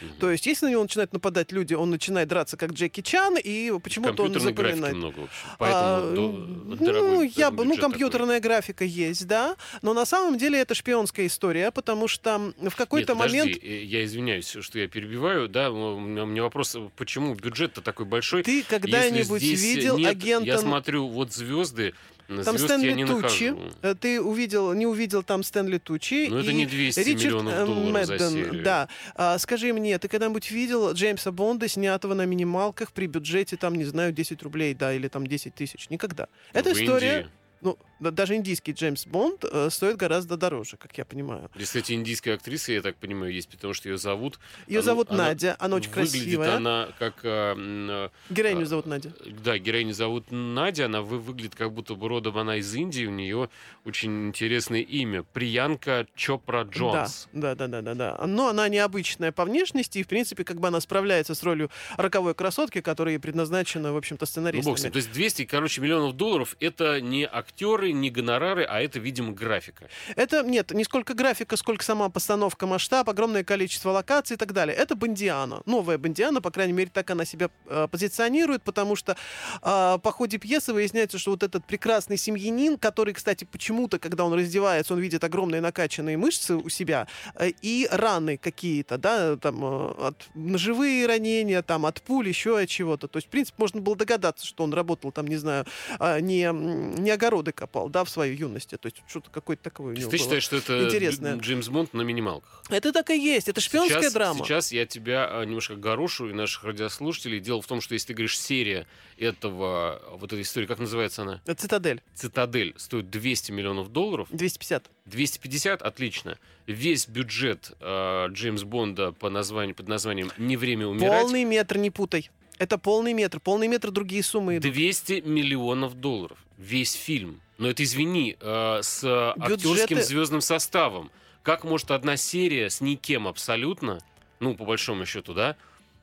Мгм. То есть, если на него начинают нападать люди, он начинает драться как Джеки Чан, и почему-то он запоминает. много, в общем. А, Поэтому до- ну, дорогой я бы, ну, бюджет такой. компьютерная графика есть, да, но на самом деле это шпионская история, потому что в какой-то Нет, подожди, момент э, я извиняюсь, что я перебиваю, да, у меня, вопрос, почему бюджет-то такой большой? ты когда-нибудь видел нет, агента... Я смотрю, вот звезды, Там звезд Стэнли Тучи. нахожу. Э, Ты увидел, не увидел там Стэнли Тучи. Но это не 200 Ричард миллионов э, долларов за серию. Да. А, скажи мне, ты когда-нибудь видел Джеймса Бонда, снятого на минималках при бюджете, там, не знаю, 10 рублей, да, или там 10 тысяч? Никогда. Это В история... Индии. Ну, даже индийский Джеймс Бонд э, стоит гораздо дороже, как я понимаю. Здесь, кстати, индийская актриса, я так понимаю, есть, потому что ее зовут. Ее Она- зовут она Надя, она очень Выглядит красивая. она как... э, э, Героиню а, зовут Надя. Да, героиню зовут Надя, она вы- выглядит как будто бы родом она из Индии, у нее очень интересное имя. Приянка Чопра Джонс. Да, да, да, да, да, да. Но она необычная по внешности, и, в принципе, как бы она справляется с ролью роковой красотки, которая предназначена, в общем-то, Ну, сценаристами. бог с ним. То есть 200, короче, миллионов долларов это не актеры, не гонорары, а это, видимо, графика. Это, нет, не сколько графика, сколько сама постановка, масштаб, огромное количество локаций и так далее. Это Бондиана. Новая Бондиана, по крайней мере, так она себя э, позиционирует, потому что э, по ходе пьесы выясняется, что вот этот прекрасный семьянин, который, кстати, почему-то, когда он раздевается, он видит огромные накачанные мышцы у себя э, и раны какие-то, да, там, э, от ножевые ранения, там, от пуль, еще от чего-то. То есть, в принципе, можно было догадаться, что он работал там, не знаю, а, не, не огороды копал, да, в своей юности. То есть, что-то какое-то такое у Ты него было. считаешь, что это интересное. Дж- Джеймс Бонд на минималках? Это так и есть. Это шпионская сейчас, драма. Сейчас я тебя а, немножко горошу и наших радиослушателей. Дело в том, что если ты говоришь серия этого, вот этой истории, как называется она? Цитадель. Цитадель стоит 200 миллионов долларов. 250. 250, отлично. Весь бюджет э, Джеймс Бонда по названию, под названием «Не время умирать» Полный метр, не путай. Это полный метр. Полный метр другие суммы идут. 200 миллионов долларов. Весь фильм. Но это, извини, э, с актерским Бюджеты- звездным составом. Как может одна серия с никем абсолютно, ну, по большому счету, да?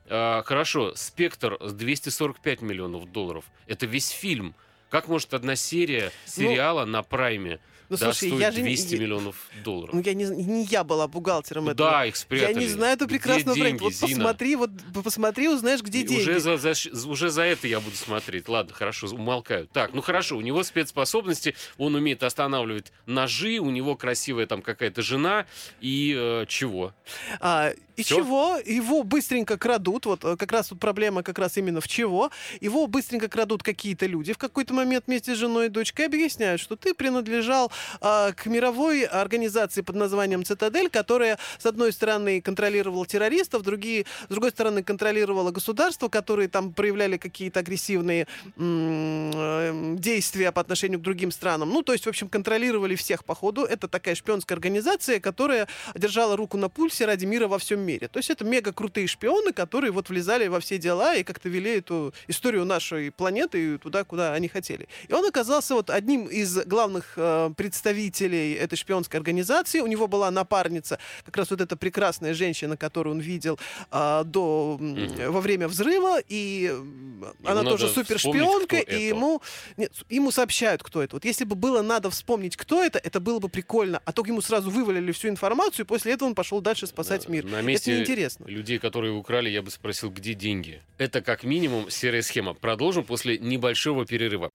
Э, хорошо, «Спектр» с 245 миллионов долларов. Это весь фильм. Как может одна серия Ну, сериала на прайме Ну, да, слушай, стоит я же не- 200 я- миллионов долларов. Ну, я не, не я была бухгалтером этого. Куда их Я спрятали? не знаю эту прекрасную деньги, Вот Зина? посмотри, вот посмотри, узнаешь, где И деньги. Уже за, за уже за это я буду смотреть. Ладно, хорошо, умолкаю. Так, ну хорошо, у него спецспособности, он умеет останавливать ножи, у него красивая там какая-то жена и э, чего? А, и Всё? чего? Его быстренько крадут. Вот э, как раз тут проблема как раз именно в чего. Его быстренько крадут какие-то люди в какой-то момент вместе с женой и дочкой объясняют, что ты принадлежал а, к мировой организации под названием «Цитадель», которая, с одной стороны, контролировала террористов, другие, с другой стороны, контролировала государство, которые там проявляли какие-то агрессивные м, э, действия по отношению к другим странам. Ну, то есть, в общем, контролировали всех по ходу. Это такая шпионская организация, которая держала руку на пульсе ради мира во всем мире. То есть это мега крутые шпионы, которые вот влезали во все дела и как-то вели эту историю нашей планеты туда, куда они хотели. И он оказался вот одним из главных э, представителей этой шпионской организации. У него была напарница, как раз вот эта прекрасная женщина, которую он видел а, до Мгм. во время взрыва, и м, она тоже супершпионка, и это. ему нет, ему сообщают, кто это. Вот если бы было надо вспомнить, кто это, это было бы прикольно. А то ему сразу вывалили всю информацию, и после этого он пошел дальше спасать мир. На Это месте неинтересно. людей, которые украли, я бы спросил, где деньги? Это как минимум серая схема. Продолжим после небольшого перерыва.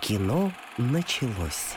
Кино началось.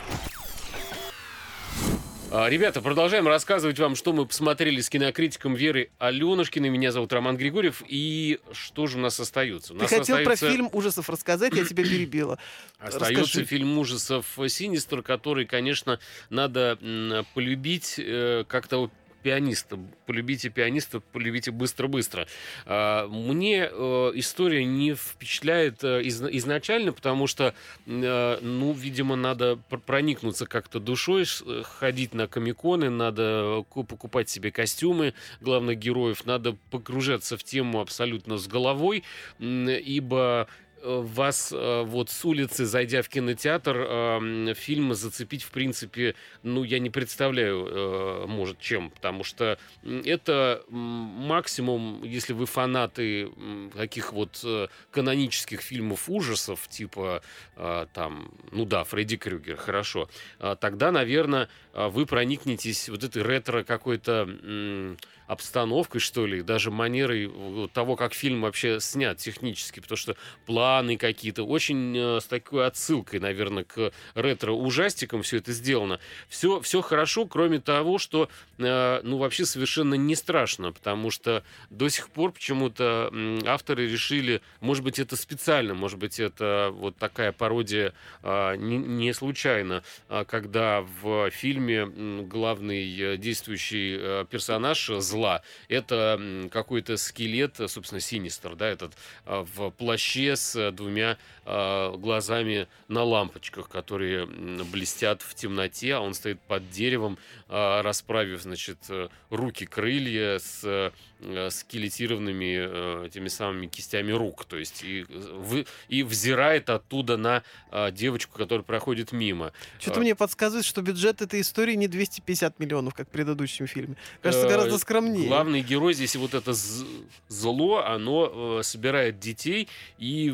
А, Ребята, продолжаем рассказывать вам, что мы посмотрели с кинокритиком Верой Аленушкиной. Меня зовут Роман Григорьев. И что же у нас остается? У Ты нас хотел про остается- фильм ужасов рассказать, я тебя перебила. Остается Расскажи. фильм ужасов «Синистер», который, конечно, надо полюбить э, как-то пианиста. Полюбите пианиста, полюбите быстро-быстро. А, Мне э, история не впечатляет э, из- изначально, потому что, э, ну, видимо, надо пр- проникнуться как-то душой, ходить на комиконы, надо ку- покупать себе костюмы главных героев, надо погружаться в тему абсолютно с головой, ибо вас э, вот с улицы, зайдя в кинотеатр, э, м, фильм зацепить, в принципе, ну, я не представляю, э, может, чем. Потому что это максимум, если вы фанаты м, таких вот э, канонических фильмов ужасов, типа, э, там, ну да, Фредди Крюгер, хорошо, тогда, наверное, вы проникнетесь вот этой ретро какой-то обстановкой, что ли, даже манерой э, того, как фильм вообще снят технически, потому что планы какие-то, очень э, с такой отсылкой, наверное, к ретро-ужастикам все это сделано. Все, все хорошо, кроме того, что, э, ну, вообще совершенно не страшно, потому что до сих пор почему-то авторы решили, может быть, это специально, может быть, это вот такая пародия а, не, не случайно, а, когда в фильме главный э, действующий э, персонаж э, зла это какой-то скелет, э, собственно, Синистер, да, этот а, в плаще с э, двумя глазами на лампочках, которые блестят в темноте, а он стоит под деревом, расправив, значит, э, руки, крылья с э, э, скелетированными э, теми самыми кистями рук, то есть и, э, вы, и взирает оттуда на а, девочку, которая проходит мимо. Что-то А. мне подсказывает, что бюджет этой истории не 250 миллионов, как в предыдущем фильме. Кажется, Э, гораздо скромнее. Главный герой здесь вот это зло, оно э, собирает детей и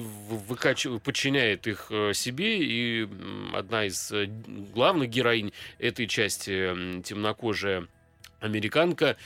выкач- подчиняет их э, себе. И одна из э, главных героинь этой части, темнокожая американка,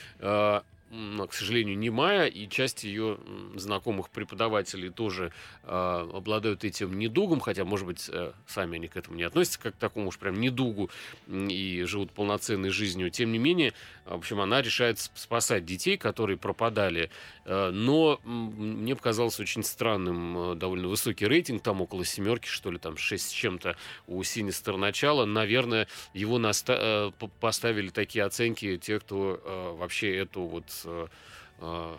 к сожалению, немая, и часть ее знакомых преподавателей тоже э, обладают этим недугом, хотя, может быть, э, сами они к этому не относятся, как к такому уж прям недугу, и живут полноценной жизнью. Тем не менее, в общем, она решает сп- спасать детей, которые пропадали. Э, Но мне показалось очень странным э, довольно высокий рейтинг, там около семерки, что ли, там 6 с чем-то у Синистер начала. Наверное, его наста- э, поставили такие оценки те, кто э, вообще эту вот э, э,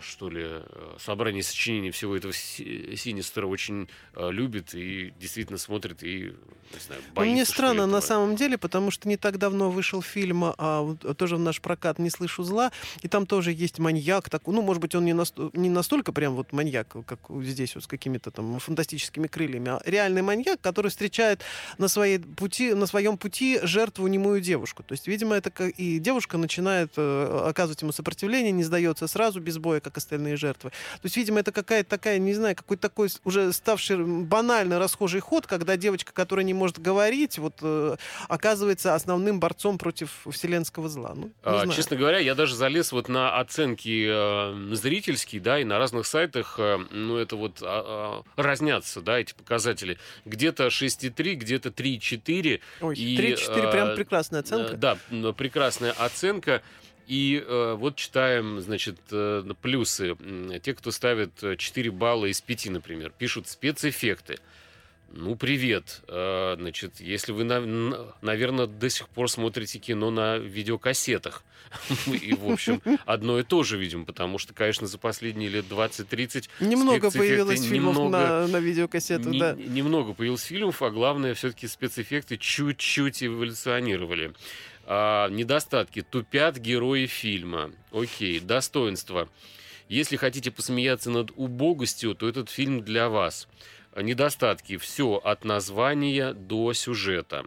что ли, э, собрание сочинений всего этого Си- Синистера очень э, любит и действительно смотрит и, не знаю, Ну, боится, Мне что ли, странно на этого. самом деле, потому что не так давно вышел фильм, а, вот, тоже в наш прокат «Не слышу зла», и там тоже есть маньяк, так, ну, может быть, он не, насто- не настолько прям вот маньяк, как здесь вот с какими-то там фантастическими крыльями, а реальный маньяк, который встречает на, своей пути, на своем пути жертву немую девушку. То есть, видимо, это и девушка начинает э, оказывать ему сопротивление, не сдается сразу, без боя, как остальные жертвы. То есть, видимо, это какая-то такая, не знаю, какой-то такой уже ставший банально расхожий ход, когда девочка, которая не может говорить, вот э, оказывается основным борцом против вселенского зла. Ну, а, честно говоря, я даже залез вот на оценки э, зрительские, да, и на разных сайтах, э, ну, это вот э, разнятся, да, эти показатели. Где-то 6,3, где-то 3,4. Ой, и, 3,4 прям прекрасная оценка. Э, да, прекрасная оценка. И э, вот читаем, значит, э, плюсы. Те, кто ставит 4 балла из 5, например, пишут спецэффекты. Ну, привет. Э, значит, если вы, наверное, до сих пор смотрите кино на видеокассетах, и, в общем, одно и то же видим, потому что, конечно, за последние лет 20-30... Немного появилось фильмов немного, на, на видеокассетах, не, да. Немного появилось фильмов, а главное, все-таки спецэффекты чуть-чуть эволюционировали. А, недостатки. Тупят герои фильма. Окей. Достоинства. Если хотите посмеяться над убогостью, то этот фильм для вас. Недостатки. Все от названия до сюжета.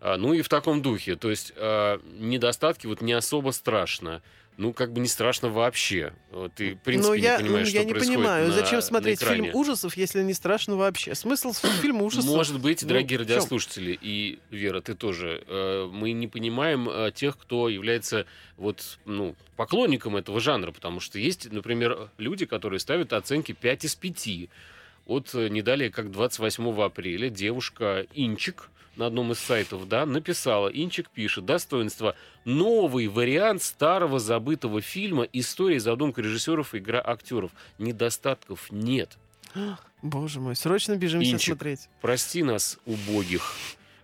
А, ну и в таком духе. То есть а, недостатки вот не особо страшно ну, как бы не страшно вообще. Ты, в принципе, Но я, не понимаешь, я что не понимаю, на, зачем смотреть фильм ужасов, если не страшно вообще? Смысл фильма ужасов... Может быть, ну, дорогие радиослушатели, и Вера, ты тоже, э, мы не понимаем э, тех, кто является вот, ну, поклонником этого жанра, потому что есть, например, люди, которые ставят оценки 5 из 5. Вот э, не далее, как 28 апреля, девушка Инчик, на одном из сайтов, да, написала, Инчик пишет, достоинство, новый вариант старого забытого фильма, история, задумка режиссеров, игра актеров. Недостатков нет. Боже мой, срочно бежим Инчик, смотреть. прости нас, убогих.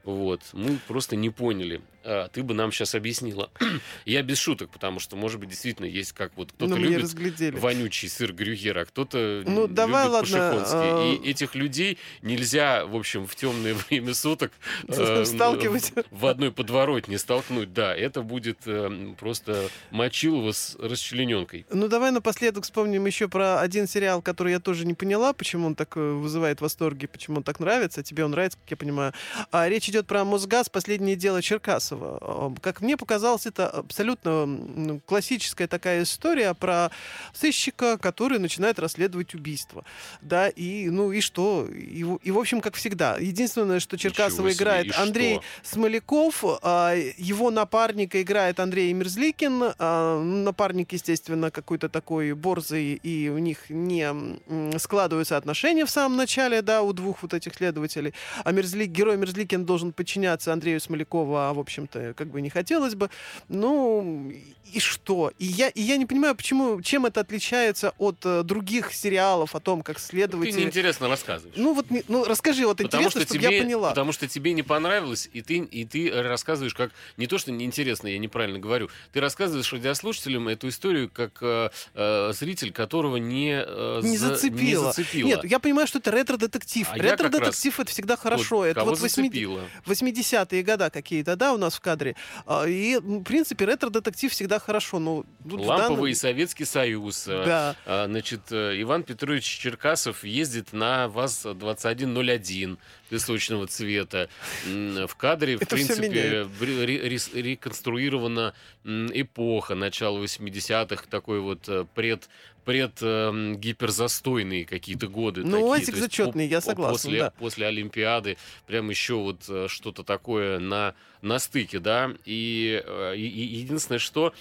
Вот, мы просто не поняли ты бы нам сейчас объяснила. Я без шуток, потому что, может быть, действительно есть как вот кто-то ну, любит разглядели. вонючий сыр грюгера, а кто-то ну, давай, любит ладно, а... И этих людей нельзя, в общем, в темное время суток э, сталкивать. В одной подворотне столкнуть. Да, это будет э, просто мочилово с расчлененкой. Ну, давай напоследок вспомним еще про один сериал, который я тоже не поняла, почему он так э, вызывает восторги, почему он так нравится. Тебе он нравится, как я понимаю. А, речь идет про Мосгаз «Последнее дело Черкас Тарасова. Как мне показалось, это абсолютно классическая такая история про сыщика, который начинает расследовать убийство. Да, и, ну, и что? И, и в общем, как всегда. Единственное, что Черкасова играет Андрей что? Смоляков, а, его напарника играет Андрей Мерзликин. А, напарник, естественно, какой-то такой борзый, и у них не складываются отношения в самом начале, да, у двух вот этих следователей. А Мерзли... герой Мерзликин должен подчиняться Андрею Смолякову, а, в общем, общем-то, как бы не хотелось бы. Ну, и что? И я, и я не понимаю, почему, чем это отличается от э, других сериалов о том, как следовать. Ты неинтересно рассказываешь. Ну вот, ну расскажи, вот потому интересно, что чтобы тебе, я поняла. Потому что тебе не понравилось, и ты, и ты рассказываешь как... Не то, что неинтересно, я неправильно говорю. Ты рассказываешь радиослушателям эту историю как э, э, зритель, которого не, э, не, за, зацепило. не зацепило. Нет, я понимаю, что это ретро-детектив. А ретро-детектив это всегда хорошо. Вот, это вот 80-е года какие-то, да, у нас в кадре. А, и, в принципе, ретро-детектив всегда хорошо. Но Ламповый данном... Советский Союз. Да. А, значит, э, Иван Петрович Черкасов ездит на ВАЗ-2101 песочного цвета. В кадре, в принципе, реконструирована эпоха начала 80-х, такой вот э, пред пред э, гиперзастойные какие-то годы. Ну, Осик зачетный, я согласен. После, да. после Олимпиады прям еще вот э, что-то такое на, на стыке, да. И, э, и единственное, что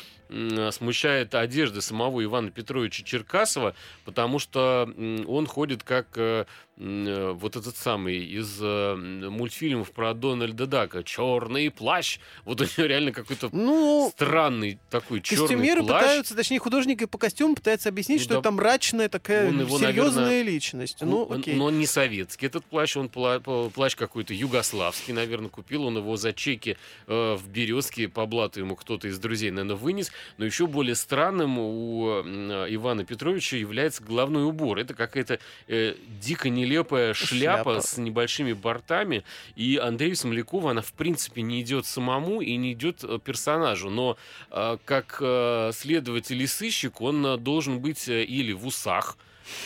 смущает одежда самого Ивана Петровича Черкасова, потому что он ходит как э, э, вот этот самый из мультфильмов про Дональда Дака. Черный плащ. Вот у него реально какой-то ну, странный такой черный костюмеры плащ. пытаются, точнее, художники по костюму пытаются объяснить, ну, что да, это мрачная такая он его, серьезная наверное, личность. Ну, он, окей. Но он не советский. Этот плащ, он плащ какой-то югославский, наверное, купил. Он его за чеки э, в Березке по блату ему кто-то из друзей, наверное, вынес. Но еще более странным у Ивана Петровича является головной убор. Это какая-то э, дико нелепая шляпа, шляпа с небольшими бортами. И Андрею Смолякову она, в принципе, не идет самому и не идет э, персонажу. Но э, как э, следователь и сыщик он э, должен быть э, или в усах,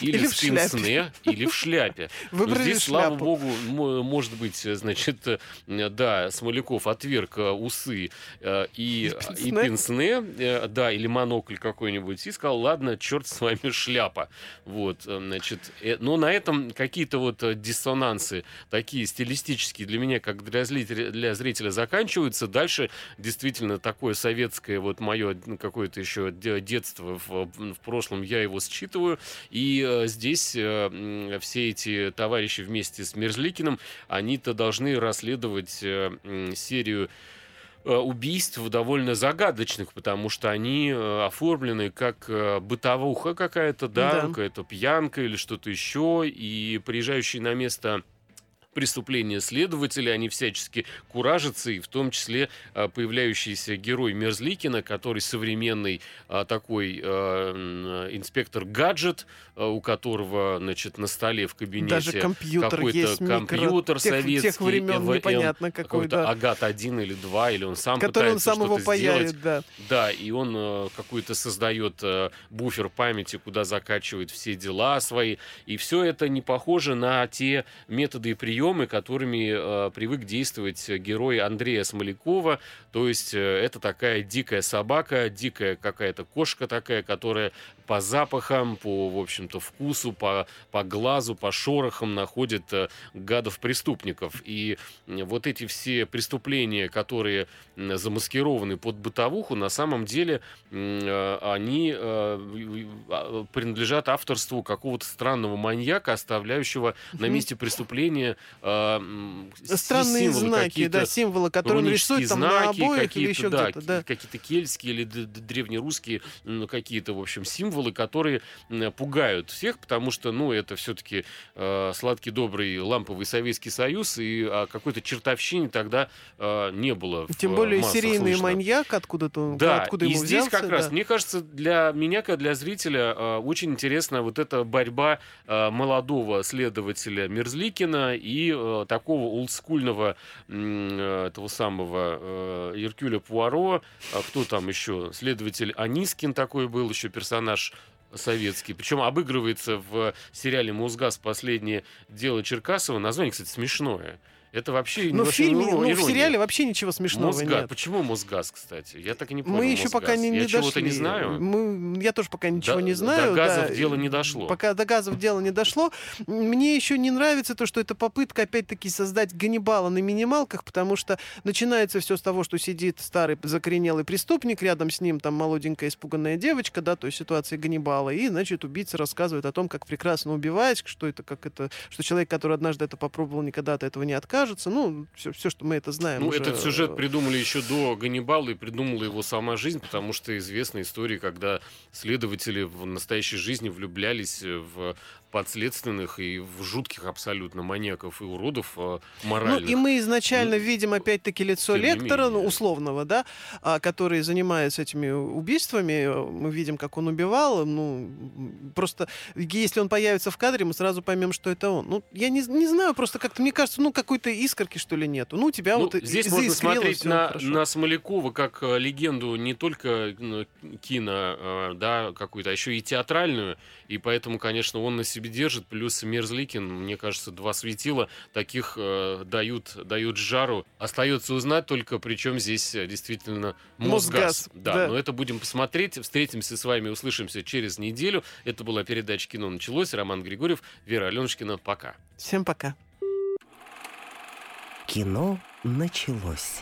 или, Или в пенсне, или в шляпе. Но Выбрали здесь, слава шляпу. богу, мо- может быть, значит, э, да, Смоляков отверг э, усы э, и, и э, да, или монокль какой-нибудь, и сказал, ладно, черт с вами шляпа. Вот, значит, но на этом какие-то вот диссонансы такие стилистические для меня, как для зрителя, для зрителя заканчиваются. Дальше действительно такое советское вот мое ну, какое-то еще де- детство в, в прошлом, я его считываю. И э, здесь э, все эти товарищи вместе с Мерзликиным, они-то должны расследовать э, серию убийств довольно загадочных, потому что они оформлены как бытовуха какая-то, да, Да. какая-то пьянка или что-то еще, и приезжающие на место преступления следователи, они всячески куражатся, и в том числе э, появляющийся герой Мерзликина, который современный а, такой м, инспектор гаджет, у которого, значит, на столе в кабинете Даже компьютер какой-то есть, микро, компьютер тех, советский, тех времен ЭВМ, непонятно какой, какой-то да. Агат 1 или 2, или он сам Который он пытается сам его что-то сделать. паяет, да. Да, и он какой-то создает буфер памяти, куда закачивает все дела свои. И все это не похоже на те методы и приемы, которыми э, привык действовать герой Андрея Смолякова. То есть э, это такая дикая собака, дикая какая-то кошка такая, которая по запахам, по, в общем-то, вкусу, по, по глазу, по шорохам находит э, гадов-преступников. И вот эти все преступления, которые замаскированы под бытовуху, на самом деле э, они э, а, принадлежат авторству какого-то странного маньяка, оставляющего на месте преступления Странные символы знаки, да, символы, которые он рисует там на знаки, обоих или еще да, где-то, да. какие-то кельтские или древнерусские м, какие-то, в общем, символы, которые м, пугают всех, потому что, ну, это все-таки сладкий, добрый, ламповый Советский Союз, и о какой-то чертовщине тогда э, не было. в, Тем э, более серийный слышно. маньяк откуда-то, Да, откуда и ему здесь взялся, как раз, да. мне кажется, для меня, как для зрителя, э, очень интересна вот эта борьба э, молодого следователя Мерзликина и э, такого олдскульного э, того самого э, Иркюля Пуаро. А кто там еще? Следователь Анискин такой был, еще персонаж советский. Причем обыгрывается в сериале «Мосгаз. Последнее дело Черкасова». Название, кстати, смешное. Это вообще Но в вообще фильме, иро- ну, в сериале вообще ничего смешного Мосгаз. нет. Почему Мосгаз, кстати? Я так и не понял. Мы еще пока Мосгаз. не, не Я дошли. чего-то не знаю. Мы, я тоже пока ничего До- не знаю. До газов да. дело не дошло. Пока до газов дело не дошло. Мне еще не нравится то, что это попытка опять-таки создать Ганнибала на минималках, потому что начинается все с того, что сидит старый закоренелый преступник, рядом с ним там молоденькая испуганная девочка, да, то есть ситуация Ганнибала, и, значит, убийца рассказывает о том, как прекрасно убивать, что это, как это, что человек, который однажды это попробовал, никогда от этого не откажется. Ну, все, все что мы это знаем. Ну, уже. этот сюжет придумали еще до Ганнибала и придумала его сама жизнь, потому что известна история, когда следователи в настоящей жизни влюблялись в подследственных и в жутких абсолютно маньяков и уродов э, Ну, моральных. и мы изначально Ну, видим, опять-таки, лицо лектора, ну, менее. условного, да, а, который занимается этими убийствами. Мы видим, как он убивал. Ну, просто если он появится в кадре, мы сразу поймем, что это он. Ну, я не, не знаю, просто как-то, мне кажется, ну, какой-то искорки, что ли, нету. Ну, у тебя Ну, вот здесь можно смотреть на, хорошо. на Смолякова как э, легенду не только ну, кино, э, да, какую-то, а еще и театральную. И поэтому, конечно, он на себе держит. Плюс Мерзликин, мне кажется, два светила таких э, дают, дают жару. Остается узнать только, причем здесь э, действительно Мосгаз. Мосгаз, Да, да. но это будем посмотреть. Встретимся с вами, услышимся через неделю. Это была передача «Кино началось». Роман Григорьев, Вера Аленушкина. Пока. Всем пока. Кино началось.